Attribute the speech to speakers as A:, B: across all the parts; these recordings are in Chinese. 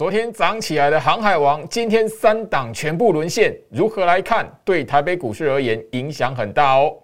A: 昨天涨起来的航海王，今天三档全部沦陷，如何来看？对台北股市而言，影响很大哦。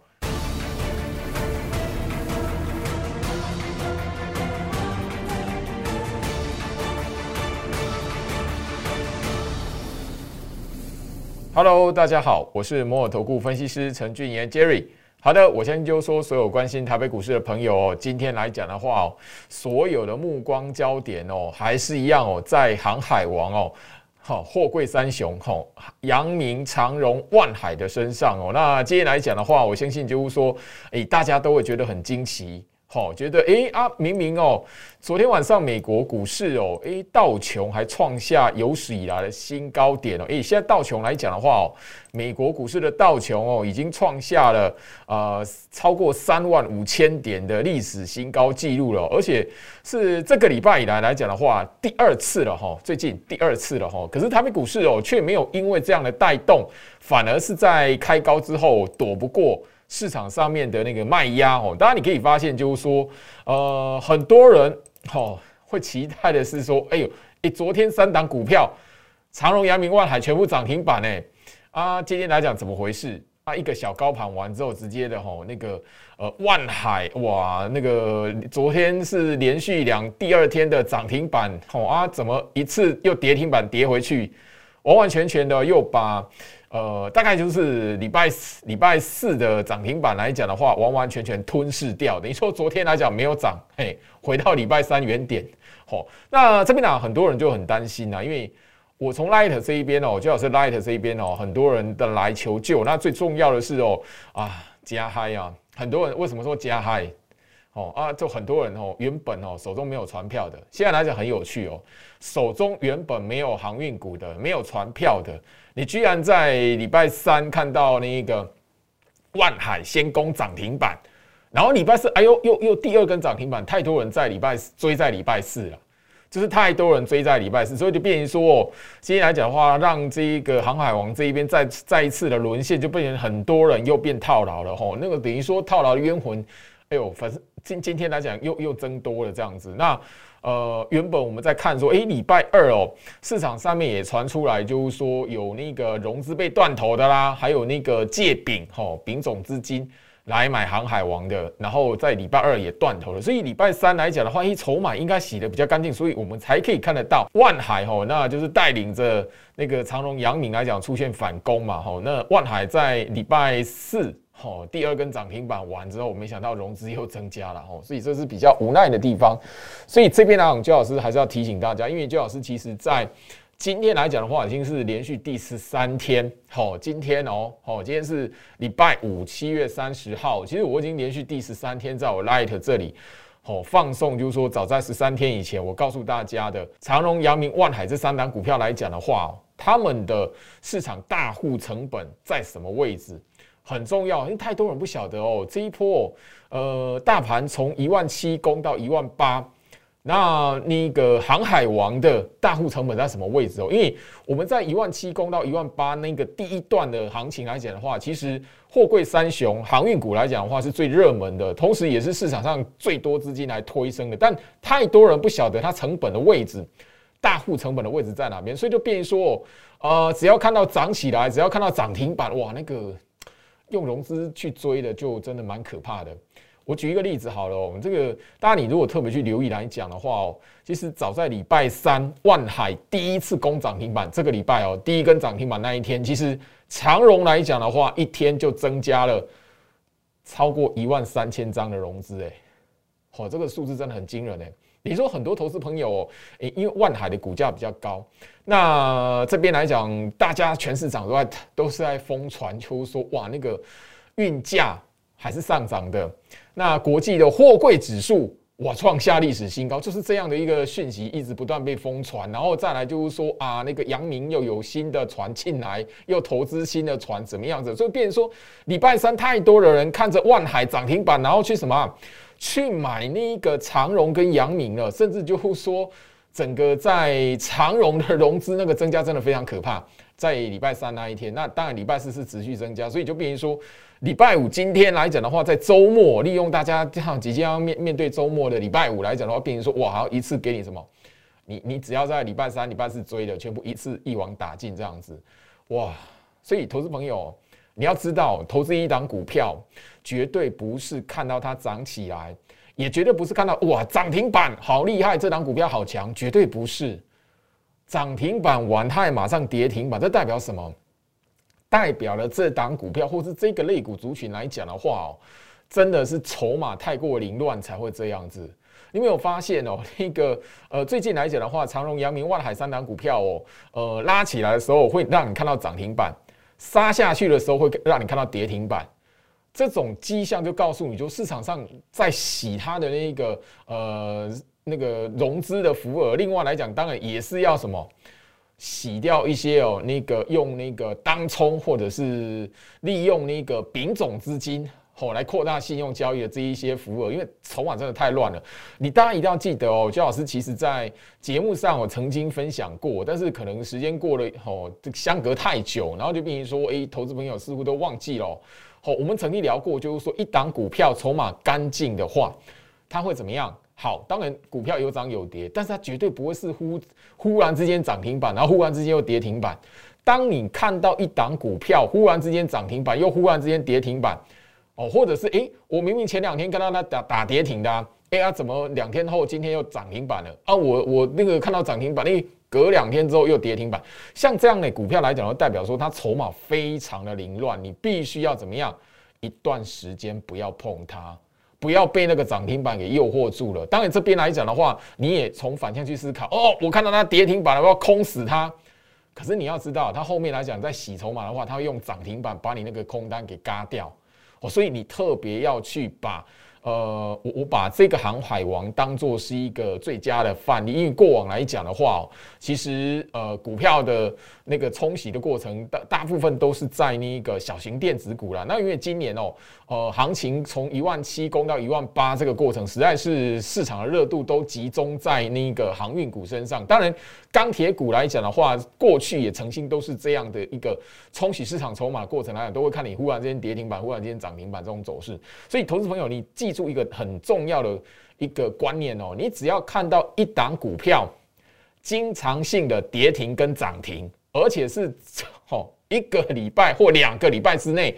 A: Hello，大家好，我是摩尔投顾分析师陈俊言 Jerry。好的，我先就说所有关心台北股市的朋友哦，今天来讲的话哦，所有的目光焦点哦，还是一样哦，在航海王哦，好货柜三雄吼，阳明、长荣、万海的身上哦。那接下来讲的话，我相信就是说，诶，大家都会觉得很惊奇。好，觉得哎啊，明明哦，昨天晚上美国股市哦，哎，道琼还创下有史以来的新高点哦，哎，现在道琼来讲的话哦，美国股市的道琼哦，已经创下了呃超过三万五千点的历史新高纪录了，而且是这个礼拜以来来讲的话，第二次了哈，最近第二次了哈，可是台北股市哦，却没有因为这样的带动，反而是在开高之后躲不过。市场上面的那个卖压哦，当然你可以发现，就是说，呃，很多人哦会期待的是说，哎呦，哎，昨天三档股票，长荣、阳明、万海全部涨停板呢，啊，今天来讲怎么回事？啊，一个小高盘完之后，直接的吼那个呃万海哇，那个昨天是连续两第二天的涨停板，吼啊，怎么一次又跌停板跌回去，完完全全的又把。呃，大概就是礼拜四、礼拜四的涨停板来讲的话，完完全全吞噬掉。等于说昨天来讲没有涨，嘿，回到礼拜三原点。好，那这边呢，很多人就很担心啊，因为我从 Light 这一边哦，就好是 Light 这一边哦，很多人的来求救。那最重要的是哦，啊，加嗨啊，很多人为什么说加嗨？哦啊，就很多人哦，原本哦手中没有船票的，现在来讲很有趣哦，手中原本没有航运股的，没有船票的。你居然在礼拜三看到那个万海先攻涨停板，然后礼拜四，哎呦，又又第二根涨停板，太多人在礼拜四追在礼拜四了，就是太多人追在礼拜四，所以就变成说，今天来讲的话，让这一个航海王这一边再再一次的沦陷，就变成很多人又变套牢了吼，那个等于说套牢的冤魂，哎呦，反正今今天来讲又又增多了这样子，那。呃，原本我们在看说，诶，礼拜二哦，市场上面也传出来，就是说有那个融资被断头的啦，还有那个借丙吼丙种资金来买航海王的，然后在礼拜二也断头了，所以礼拜三来讲的话，一筹码应该洗的比较干净，所以我们才可以看得到万海吼，那就是带领着那个长荣、阳明来讲出现反攻嘛吼，那万海在礼拜四。哦，第二根涨停板完之后，没想到融资又增加了哦，所以这是比较无奈的地方。所以这边呢，焦老师还是要提醒大家，因为焦老师其实在今天来讲的话，已经是连续第十三天。好，今天哦，好，今天是礼拜五，七月三十号。其实我已经连续第十三天在我 Light 这里，好放送，就是说早在十三天以前，我告诉大家的长荣、阳明、万海这三档股票来讲的话，他们的市场大户成本在什么位置？很重要，因为太多人不晓得哦。这一波，呃，大盘从一万七攻到一万八，那那个航海王的大户成本在什么位置哦？因为我们在一万七攻到一万八那个第一段的行情来讲的话，其实货柜三雄航运股来讲的话是最热门的，同时也是市场上最多资金来推升的。但太多人不晓得它成本的位置，大户成本的位置在哪边，所以就变说，呃，只要看到涨起来，只要看到涨停板，哇，那个。用融资去追的，就真的蛮可怕的。我举一个例子好了，我们这个，当然你如果特别去留意来讲的话哦，其实早在礼拜三，万海第一次攻涨停板，这个礼拜哦，第一根涨停板那一天，其实长荣来讲的话，一天就增加了超过一万三千张的融资，哎，嚯，这个数字真的很惊人哎。你说很多投资朋友，诶，因为万海的股价比较高，那这边来讲，大家全市场都在都是在疯传，就是说哇，那个运价还是上涨的，那国际的货柜指数哇创下历史新高，就是这样的一个讯息一直不断被疯传，然后再来就是说啊，那个阳明又有新的船进来，又投资新的船，怎么样子？所以变成说礼拜三太多的人看着万海涨停板，然后去什么？去买那个长荣跟阳明了，甚至就说整个在长荣的融资那个增加真的非常可怕。在礼拜三那一天，那当然礼拜四是持续增加，所以就变成说礼拜五今天来讲的话，在周末利用大家这样即将面面对周末的礼拜五来讲的话，变成说哇，一次给你什么你你只要在礼拜三、礼拜四追的，全部一次一网打尽这样子，哇！所以投资朋友，你要知道，投资一档股票，绝对不是看到它涨起来，也绝对不是看到哇涨停板好厉害，这档股票好强，绝对不是涨停板完它也马上跌停板，这代表什么？代表了这档股票或是这个类股族群来讲的话哦，真的是筹码太过凌乱才会这样子。你没有发现哦？那个呃，最近来讲的话，长荣、阳明、万海三档股票哦，呃，拉起来的时候会让你看到涨停板。杀下去的时候会让你看到跌停板，这种迹象就告诉你就市场上在洗它的那个呃那个融资的浮额。另外来讲，当然也是要什么洗掉一些哦，那个用那个当冲或者是利用那个丙种资金。哦，来扩大信用交易的这一些服务，因为筹码真的太乱了。你当然一定要记得哦，焦老师其实在节目上我曾经分享过，但是可能时间过了哦，这相隔太久，然后就变成说，哎，投资朋友似乎都忘记了。好，我们曾经聊过，就是说一档股票筹码干净的话，它会怎么样？好，当然股票有涨有跌，但是它绝对不会是忽忽然之间涨停板，然后忽然之间又跌停板。当你看到一档股票忽然之间涨停板，又忽然之间跌停板。哦，或者是诶，我明明前两天看到它打打跌停的，哎呀，怎么两天后今天又涨停板了啊？我我那个看到涨停板，那，隔两天之后又跌停板，像这样的股票来讲，就代表说它筹码非常的凌乱，你必须要怎么样？一段时间不要碰它，不要被那个涨停板给诱惑住了。当然这边来讲的话，你也从反向去思考，哦，我看到它跌停板了，我要空死它。可是你要知道，它后面来讲在洗筹码的话，它会用涨停板把你那个空单给嘎掉。哦，所以你特别要去把。呃，我我把这个航海王当做是一个最佳的范例，因为过往来讲的话，其实呃股票的那个冲洗的过程大大部分都是在那个小型电子股啦。那因为今年哦，呃行情从一万七攻到一万八，这个过程实在是市场的热度都集中在那个航运股身上。当然，钢铁股来讲的话，过去也曾经都是这样的一个冲洗市场筹码过程来讲，都会看你忽然之间跌停板，忽然之间涨停板这种走势。所以，投资朋友，你记。做一个很重要的一个观念哦，你只要看到一档股票经常性的跌停跟涨停，而且是哦一个礼拜或两个礼拜之内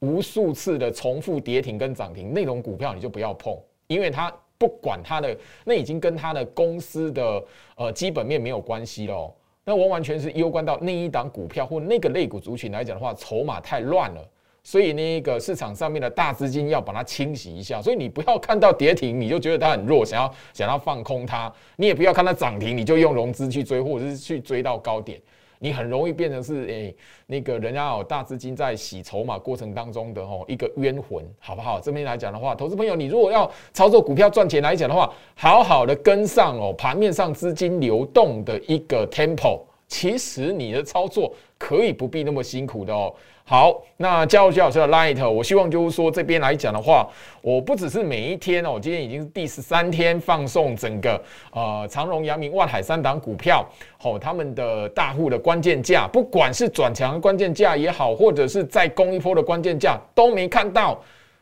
A: 无数次的重复跌停跟涨停，那种股票你就不要碰，因为它不管它的那已经跟它的公司的呃基本面没有关系喽，那完完全是攸关到那一档股票或那个类股族群来讲的话，筹码太乱了。所以那个市场上面的大资金要把它清洗一下，所以你不要看到跌停你就觉得它很弱，想要想要放空它；你也不要看它涨停你就用融资去追，或者是去追到高点，你很容易变成是诶那个人家有大资金在洗筹码过程当中的哦一个冤魂，好不好？这边来讲的话，投资朋友你如果要操作股票赚钱来讲的话，好好的跟上哦盘面上资金流动的一个 tempo，其实你的操作可以不必那么辛苦的哦。好，那加入徐老师的 Light，我希望就是说这边来讲的话，我不只是每一天哦，今天已经是第十三天放送整个呃长荣、阳明、万海三档股票，哦，他们的大户的关键价，不管是转强关键价也好，或者是在攻一波的关键价都没看到，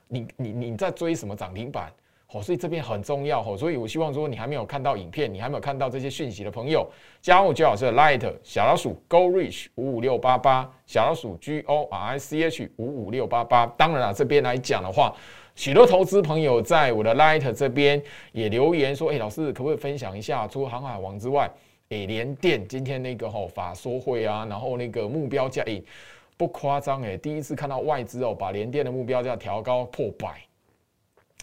A: 你你你在追什么涨停板？哦，所以这边很重要哦，所以我希望说你还没有看到影片，你还没有看到这些讯息的朋友，加入就好，是 Light 小老鼠 Go Reach 五五六八八，小老鼠 G O R I C H 五五六八八。当然了，这边来讲的话，许多投资朋友在我的 Light 这边也留言说，哎，老师可不可以分享一下？除航海王之外，哎，联电今天那个吼法说会啊，然后那个目标价，哎，不夸张哎，第一次看到外资哦把联电的目标价调高破百。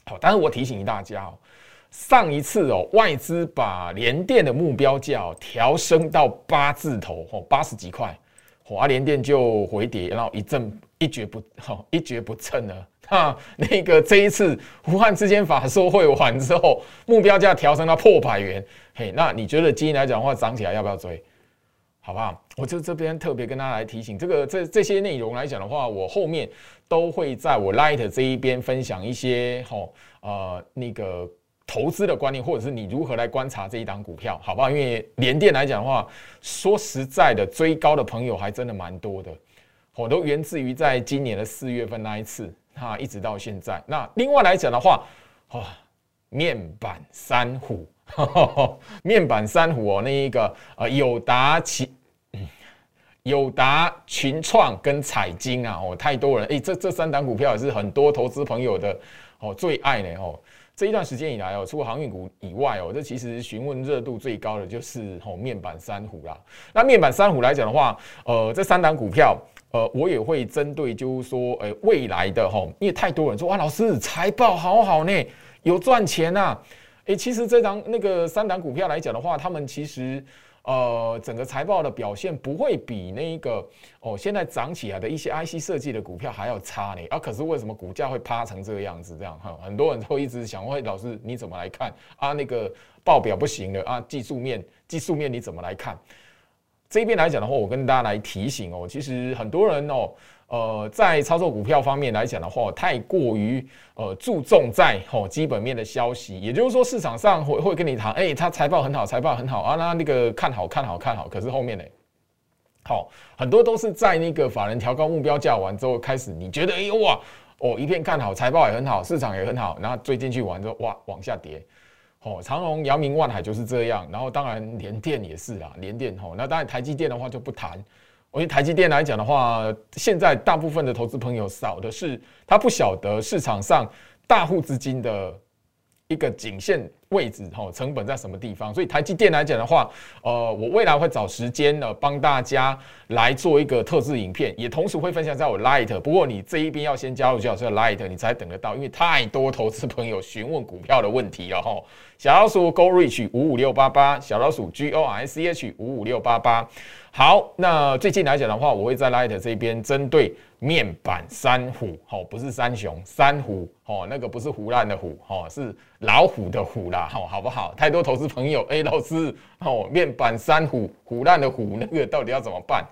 A: 好但是我提醒大家哦，上一次哦，外资把联电的目标价调升到八字头哦，八十几块，华联电就回跌，然后一阵一蹶不哈一蹶不振了。哈，那个这一次武汉之间法说会完之后，目标价调升到破百元，嘿，那你觉得今天来讲的话，涨起来要不要追？好不好？我就这边特别跟大家来提醒，这个这这些内容来讲的话，我后面都会在我 Light 这一边分享一些吼呃那个投资的观念，或者是你如何来观察这一档股票，好不好？因为连电来讲的话，说实在的，追高的朋友还真的蛮多的，我都源自于在今年的四月份那一次，哈，一直到现在。那另外来讲的话，哦，面板三虎。面板三虎哦，那一个呃友达群友达群创跟彩晶啊，哦太多人哎，这这三档股票也是很多投资朋友的哦最爱呢哦。这一段时间以来哦，除了航运股以外哦，这其实询问热度最高的就是哦面板三虎啦。那面板三虎来讲的话，呃，这三档股票，呃，我也会针对就是说，呃，未来的哈，因为太多人说哇，老师财报好好呢，有赚钱呐。诶，其实这档那个三档股票来讲的话，他们其实。呃，整个财报的表现不会比那个哦，现在涨起来的一些 IC 设计的股票还要差呢。啊，可是为什么股价会趴成这个样子？这样哈，很多人都一直想问老师你怎么来看啊？那个报表不行了啊，技术面技术面你怎么来看？这边来讲的话，我跟大家来提醒哦，其实很多人哦。呃，在操作股票方面来讲的话，太过于呃注重在吼基本面的消息，也就是说市场上会会跟你谈，哎，他财报很好，财报很好啊，那那个看好看好看好，可是后面呢，好很多都是在那个法人调高目标价完之后开始，你觉得哎呦哇哦一片看好，财报也很好，市场也很好，然后追进去完之后哇往下跌，哦长隆、阳明、万海就是这样，然后当然联电也是啦，联电吼，那当然台积电的话就不谈。我觉得台积电来讲的话，现在大部分的投资朋友少的是他不晓得市场上大户资金的一个颈线位置，哈，成本在什么地方。所以台积电来讲的话，呃，我未来会找时间呢帮大家来做一个特制影片，也同时会分享在我 Light。不过你这一边要先加入最好是 Light，你才等得到，因为太多投资朋友询问股票的问题了，哈。小老鼠 Go Reach 五五六八八，小老鼠 G O R C H 五五六八八。好，那最近来讲的话，我会在 Light 这边针对面板三虎，好，不是三雄，三虎，哦，那个不是胡乱的虎，哦，是老虎的虎啦，好，好不好？太多投资朋友，哎，老师，哦，面板三虎，虎烂的虎，那个到底要怎么办？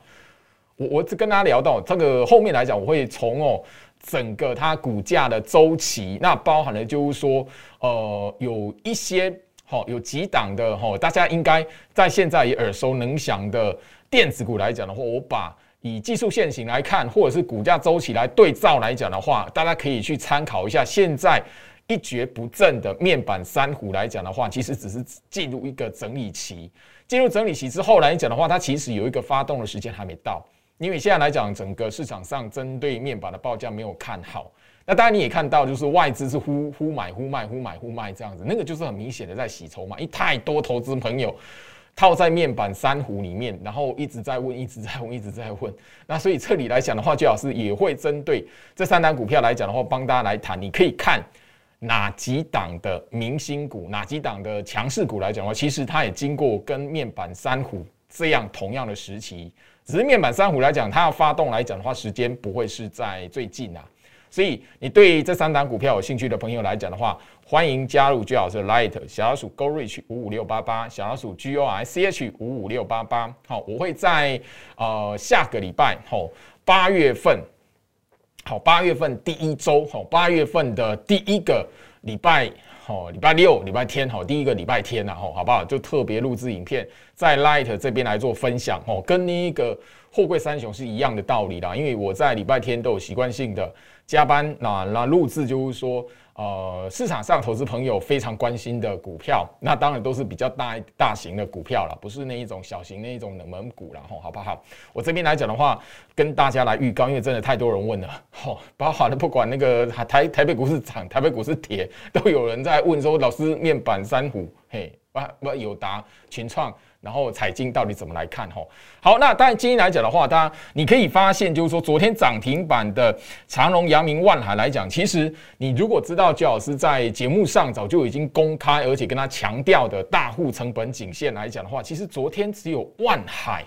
A: 我我只跟大家聊到这个后面来讲，我会从哦整个它股价的周期，那包含了就是说，呃，有一些好有几档的哈，大家应该在现在也耳熟能详的。电子股来讲的话，我把以技术线型来看，或者是股价周期来对照来讲的话，大家可以去参考一下。现在一蹶不振的面板三虎来讲的话，其实只是进入一个整理期。进入整理期之后来讲的话，它其实有一个发动的时间还没到。因为现在来讲，整个市场上针对面板的报价没有看好。那当然你也看到，就是外资是忽忽买忽卖，忽买忽卖这样子，那个就是很明显的在洗筹码。因为太多投资朋友。套在面板三虎里面，然后一直在问，一直在问，一直在问。那所以这里来讲的话，最好是也会针对这三单股票来讲的话，帮大家来谈。你可以看哪几档的明星股，哪几档的强势股来讲的话，其实它也经过跟面板三虎这样同样的时期，只是面板三虎来讲，它要发动来讲的话，时间不会是在最近啊。所以你对这三档股票有兴趣的朋友来讲的话，欢迎加入最好是 Light 小老鼠 Go Reach 五五六八八小老鼠 G O R C H 五五六八八。好，我会在呃下个礼拜，吼八月份，好八月份第一周，好八月份的第一个礼拜，好礼拜六、礼拜天，好第一个礼拜天呐，好好不好？就特别录制影片在 Light 这边来做分享，哦，跟那个货柜三雄是一样的道理啦。因为我在礼拜天都有习惯性的。加班那那录制就是说，呃，市场上投资朋友非常关心的股票，那当然都是比较大大型的股票了，不是那一种小型那一种冷门股了吼，好不好？我这边来讲的话，跟大家来预告，因为真的太多人问了，吼，包含了不管那个台台北股市涨，台北股市跌，都有人在问说，老师面板三虎，嘿，不不有答群创。然后彩金到底怎么来看？吼，好，那当然今天来讲的话，大家你可以发现，就是说昨天涨停板的长隆、阳明、万海来讲，其实你如果知道焦老师在节目上早就已经公开，而且跟他强调的大户成本颈线来讲的话，其实昨天只有万海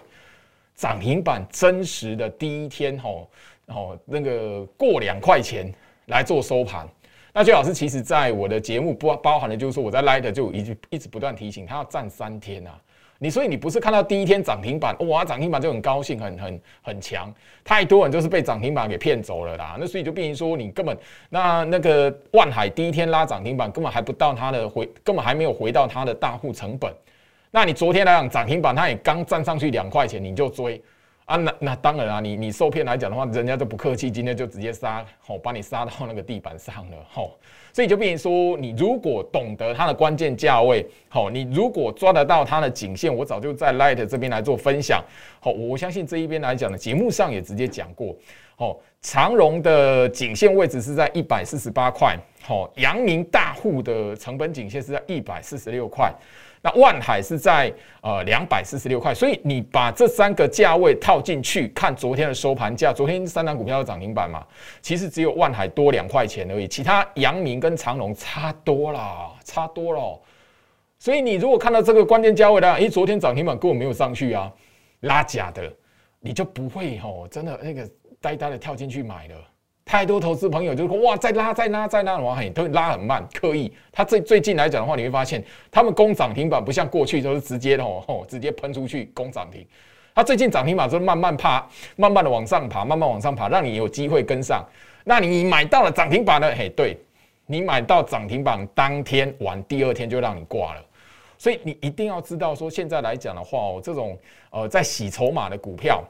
A: 涨停板真实的第一天，吼，哦，那个过两块钱来做收盘。那焦老师其实在我的节目不包含的，就是说我在 Light 就一直一直不断提醒他要站三天啊。你所以你不是看到第一天涨停板哇，涨停板就很高兴，很很很强，太多人就是被涨停板给骗走了啦。那所以就变成说，你根本那那个万海第一天拉涨停板，根本还不到它的回，根本还没有回到它的大户成本。那你昨天来讲涨停板，它也刚站上去两块钱，你就追。啊，那那当然啊，你你受骗来讲的话，人家都不客气，今天就直接杀，吼，把你杀到那个地板上了，吼，所以就变成说，你如果懂得它的关键价位，哦，你如果抓得到它的颈线，我早就在 Light 这边来做分享，好，我相信这一边来讲的，节目上也直接讲过，哦，长荣的颈线位置是在一百四十八块，哦，阳明大户的成本颈线是在一百四十六块。那万海是在呃两百四十六块，所以你把这三个价位套进去看昨天的收盘价，昨天三档股票的涨停板嘛，其实只有万海多两块钱而已，其他阳明跟长隆差多了，差多了。所以你如果看到这个关键价位的，诶，昨天涨停板根本没有上去啊，拉假的，你就不会吼，真的那个呆呆的跳进去买了。太多投资朋友就说哇，再拉再拉再拉，往很都拉很慢，刻意。他最最近来讲的话，你会发现他们攻涨停板不像过去都是直接的哦，直接喷出去攻涨停。他最近涨停板是慢慢爬，慢慢的往上爬，慢慢往上爬，让你有机会跟上。那你买到了涨停板呢？嘿，对你买到涨停板当天晚第二天就让你挂了。所以你一定要知道说，现在来讲的话哦，这种呃在洗筹码的股票。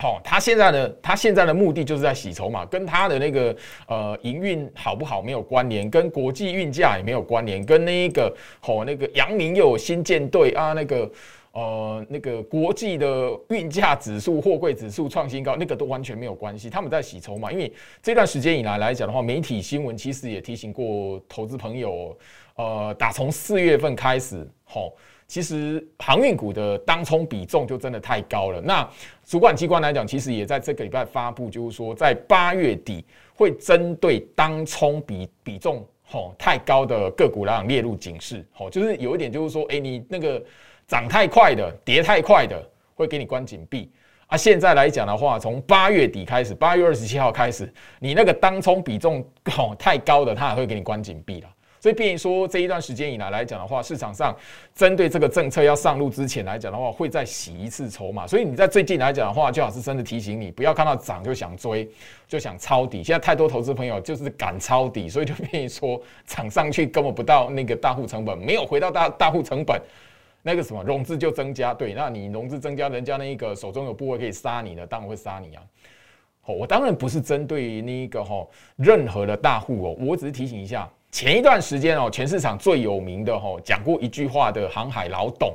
A: 好，他现在的他现在的目的就是在洗筹码，跟他的那个呃营运好不好没有关联，跟国际运价也没有关联，跟那一个好那个阳明又有新舰队啊，那个呃那个国际的运价指数、货柜指数创新高，那个都完全没有关系。他们在洗筹码，因为这段时间以来来讲的话，媒体新闻其实也提醒过投资朋友，呃，打从四月份开始，好。其实航运股的当冲比重就真的太高了。那主管机关来讲，其实也在这个礼拜发布，就是说在八月底会针对当冲比比重吼太高的个股来讲列入警示。吼，就是有一点就是说，哎，你那个涨太快的、跌太快的，会给你关紧闭。啊，现在来讲的话，从八月底开始，八月二十七号开始，你那个当冲比重吼太高的，它也会给你关紧闭了。所以，便于说这一段时间以来来讲的话，市场上针对这个政策要上路之前来讲的话，会再洗一次筹码。所以你在最近来讲的话，就好是真的提醒你，不要看到涨就想追，就想抄底。现在太多投资朋友就是敢抄底，所以就变说涨上去根本不到那个大户成本，没有回到大大户成本，那个什么融资就增加。对，那你融资增加，人家那一个手中有部位可以杀你的，当然会杀你啊。哦，我当然不是针对那一个哈任何的大户哦，我只是提醒一下。前一段时间哦，全市场最有名的吼讲过一句话的航海老董，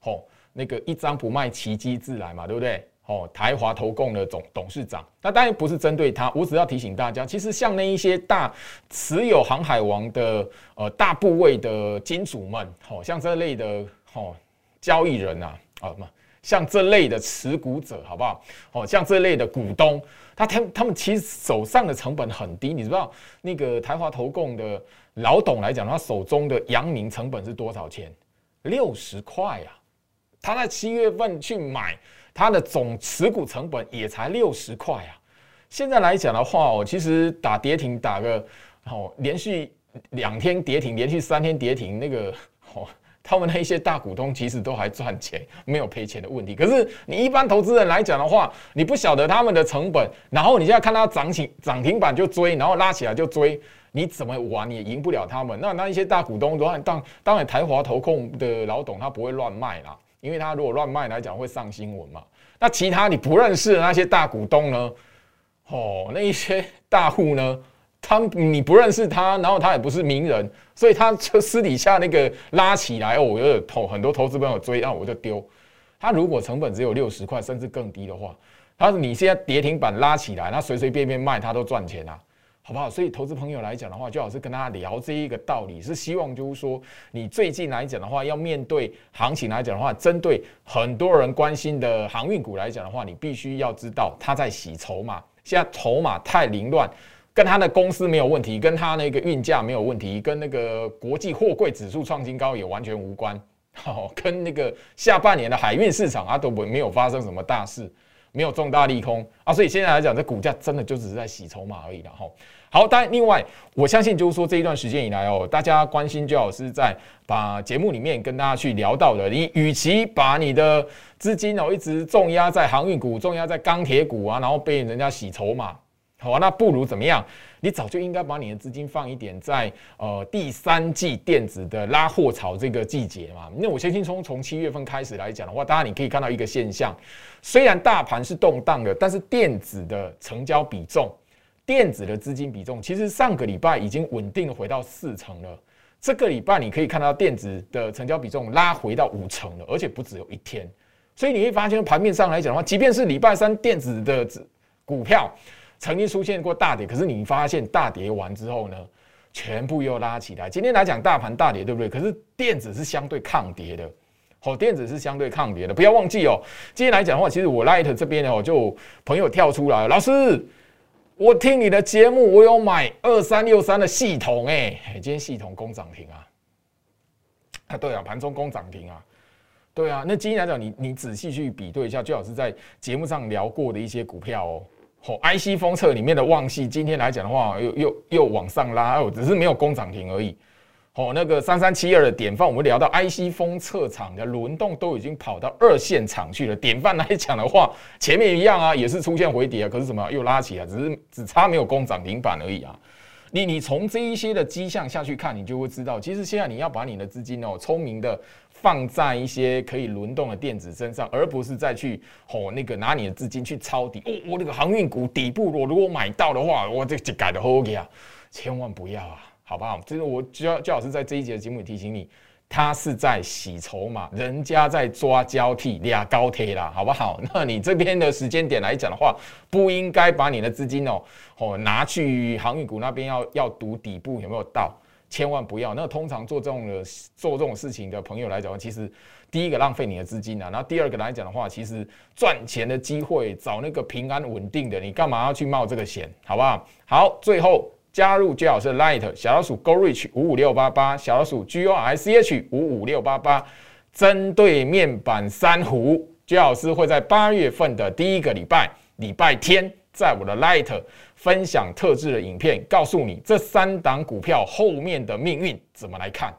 A: 吼那个一张不卖，奇迹自来嘛，对不对？哦，台华投共的总董事长，那当然不是针对他，我只要提醒大家，其实像那一些大持有航海王的呃大部位的金主们，吼像这类的吼交易人呐，啊嘛。像这类的持股者，好不好？哦，像这类的股东，他他他们其实手上的成本很低。你知道那个台华投共的老董来讲，他手中的阳明成本是多少钱？六十块呀！他在七月份去买，他的总持股成本也才六十块啊。现在来讲的话，哦，其实打跌停打个哦，连续两天跌停，连续三天跌停，那个哦。他们那一些大股东其实都还赚钱，没有赔钱的问题。可是你一般投资人来讲的话，你不晓得他们的成本，然后你现在看它涨起涨停板就追，然后拉起来就追，你怎么玩你也赢不了他们。那那一些大股东乱当当然台华投控的老董他不会乱卖啦，因为他如果乱卖来讲会上新闻嘛。那其他你不认识的那些大股东呢？哦，那一些大户呢？他你不认识他，然后他也不是名人，所以他就私底下那个拉起来哦，我有投很多投资朋友追啊，我就丢。他如果成本只有六十块，甚至更低的话，他你现在跌停板拉起来，他随随便便卖他都赚钱啊，好不好？所以投资朋友来讲的话，最好是跟他聊这一个道理，是希望就是说，你最近来讲的话，要面对行情来讲的话，针对很多人关心的航运股来讲的话，你必须要知道他在洗筹码，现在筹码太凌乱。跟他的公司没有问题，跟他那个运价没有问题，跟那个国际货柜指数创新高也完全无关。好，跟那个下半年的海运市场啊都没有发生什么大事，没有重大利空啊，所以现在来讲，这股价真的就只是在洗筹码而已了。哈，好，当然另外，我相信就是说这一段时间以来哦，大家关心就好是在把节目里面跟大家去聊到的，你与其把你的资金哦一直重压在航运股、重压在钢铁股啊，然后被人家洗筹码。好啊，那不如怎么样？你早就应该把你的资金放一点在呃第三季电子的拉货潮这个季节嘛。那我相信从从七月份开始来讲的话，当然你可以看到一个现象，虽然大盘是动荡的，但是电子的成交比重、电子的资金比重，其实上个礼拜已经稳定回到四成了。这个礼拜你可以看到电子的成交比重拉回到五成了，而且不只有一天。所以你会发现盘面上来讲的话，即便是礼拜三电子的股票。曾经出现过大跌，可是你发现大跌完之后呢，全部又拉起来。今天来讲大盘大跌，对不对？可是电子是相对抗跌的，好，电子是相对抗跌的。不要忘记哦，今天来讲的话，其实我 Light 这边呢，我就朋友跳出来，老师，我听你的节目，我有买二三六三的系统，哎，今天系统攻涨停啊，啊，对啊，盘中攻涨停啊，对啊，那今天来讲，你你仔细去比对一下，最好是在节目上聊过的一些股票哦。哦，IC 封测里面的旺系，今天来讲的话，又又又往上拉，哦，只是没有攻涨停而已。哦，那个三三七二的典范，我们聊到 IC 封测厂的轮动都已经跑到二线厂去了。典范来讲的话，前面一样啊，也是出现回跌啊，可是什么又拉起来，只是只差没有攻涨停板而已啊。你你从这一些的迹象下去看，你就会知道，其实现在你要把你的资金哦，聪明的。放在一些可以轮动的电子身上，而不是再去吼那个拿你的资金去抄底。哦，我那个航运股底部，我如果买到的话，我这就改的 OK 啊，千万不要啊，好不好？这个我就就好是在这一节的节目里提醒你，他是在洗筹码，人家在抓交替俩高铁啦，好不好？那你这边的时间点来讲的话，不应该把你的资金哦哦拿去航运股那边要要赌底部有没有到。千万不要！那通常做这种的做这种事情的朋友来讲，其实第一个浪费你的资金啊，然后第二个来讲的话，其实赚钱的机会找那个平安稳定的，你干嘛要去冒这个险？好不好？好，最后加入最老师 Light 小老鼠 Go Reach 五五六八八，小老鼠 G O R C H 五五六八八，针对面板三湖，最老师会在八月份的第一个礼拜礼拜天，在我的 Light。分享特制的影片，告诉你这三档股票后面的命运怎么来看。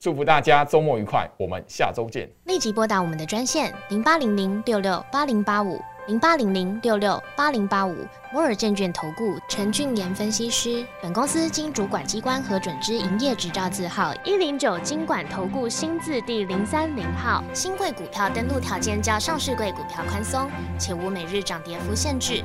A: 祝福大家周末愉快，我们下周见。
B: 立即拨打我们的专线零八零零六六八零八五零八零零六六八零八五摩尔证券投顾陈俊言分析师。本公司经主管机关核准之营业执照字号一零九金管投顾新字第零三零号。新贵股票登录条件较上市贵股票宽松，且无每日涨跌幅限制。